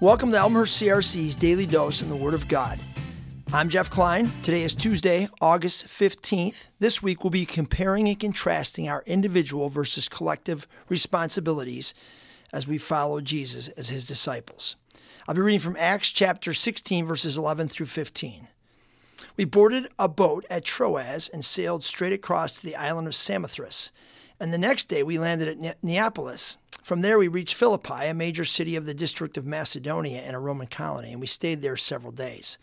Welcome to Elmhurst CRC's Daily Dose in the Word of God. I'm Jeff Klein. Today is Tuesday, August 15th. This week we'll be comparing and contrasting our individual versus collective responsibilities as we follow Jesus as his disciples. I'll be reading from Acts chapter 16, verses 11 through 15. We boarded a boat at Troas and sailed straight across to the island of Samothrace. And the next day we landed at ne- Neapolis. From there we reached Philippi, a major city of the district of Macedonia and a Roman colony, and we stayed there several days.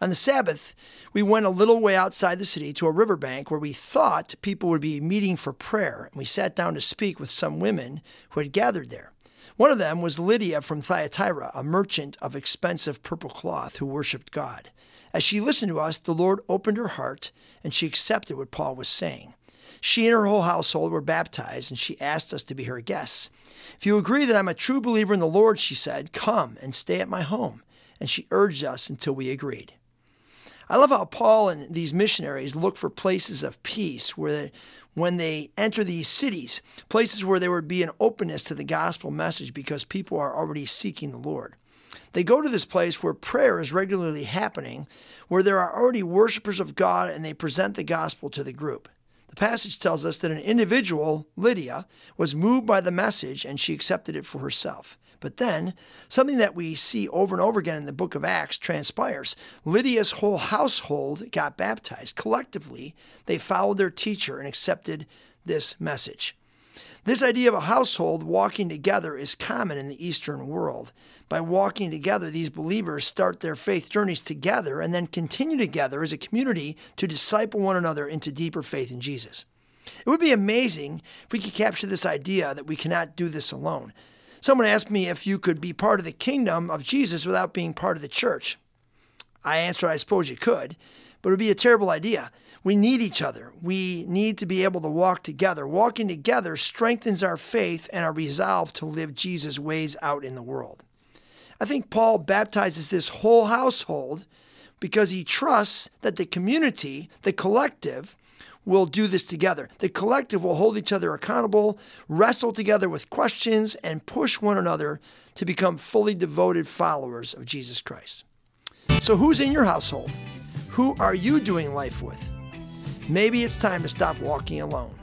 On the Sabbath, we went a little way outside the city to a riverbank where we thought people would be meeting for prayer, and we sat down to speak with some women who had gathered there. One of them was Lydia from Thyatira, a merchant of expensive purple cloth who worshiped God. As she listened to us, the Lord opened her heart and she accepted what Paul was saying. She and her whole household were baptized, and she asked us to be her guests. If you agree that I'm a true believer in the Lord, she said, come and stay at my home. And she urged us until we agreed. I love how Paul and these missionaries look for places of peace where they, when they enter these cities, places where there would be an openness to the gospel message because people are already seeking the Lord. They go to this place where prayer is regularly happening, where there are already worshipers of God, and they present the gospel to the group. The passage tells us that an individual, Lydia, was moved by the message and she accepted it for herself. But then, something that we see over and over again in the book of Acts transpires. Lydia's whole household got baptized. Collectively, they followed their teacher and accepted this message. This idea of a household walking together is common in the Eastern world. By walking together, these believers start their faith journeys together and then continue together as a community to disciple one another into deeper faith in Jesus. It would be amazing if we could capture this idea that we cannot do this alone. Someone asked me if you could be part of the kingdom of Jesus without being part of the church. I answered, I suppose you could, but it would be a terrible idea. We need each other. We need to be able to walk together. Walking together strengthens our faith and our resolve to live Jesus' ways out in the world. I think Paul baptizes this whole household because he trusts that the community, the collective, will do this together. The collective will hold each other accountable, wrestle together with questions, and push one another to become fully devoted followers of Jesus Christ. So, who's in your household? Who are you doing life with? Maybe it's time to stop walking alone.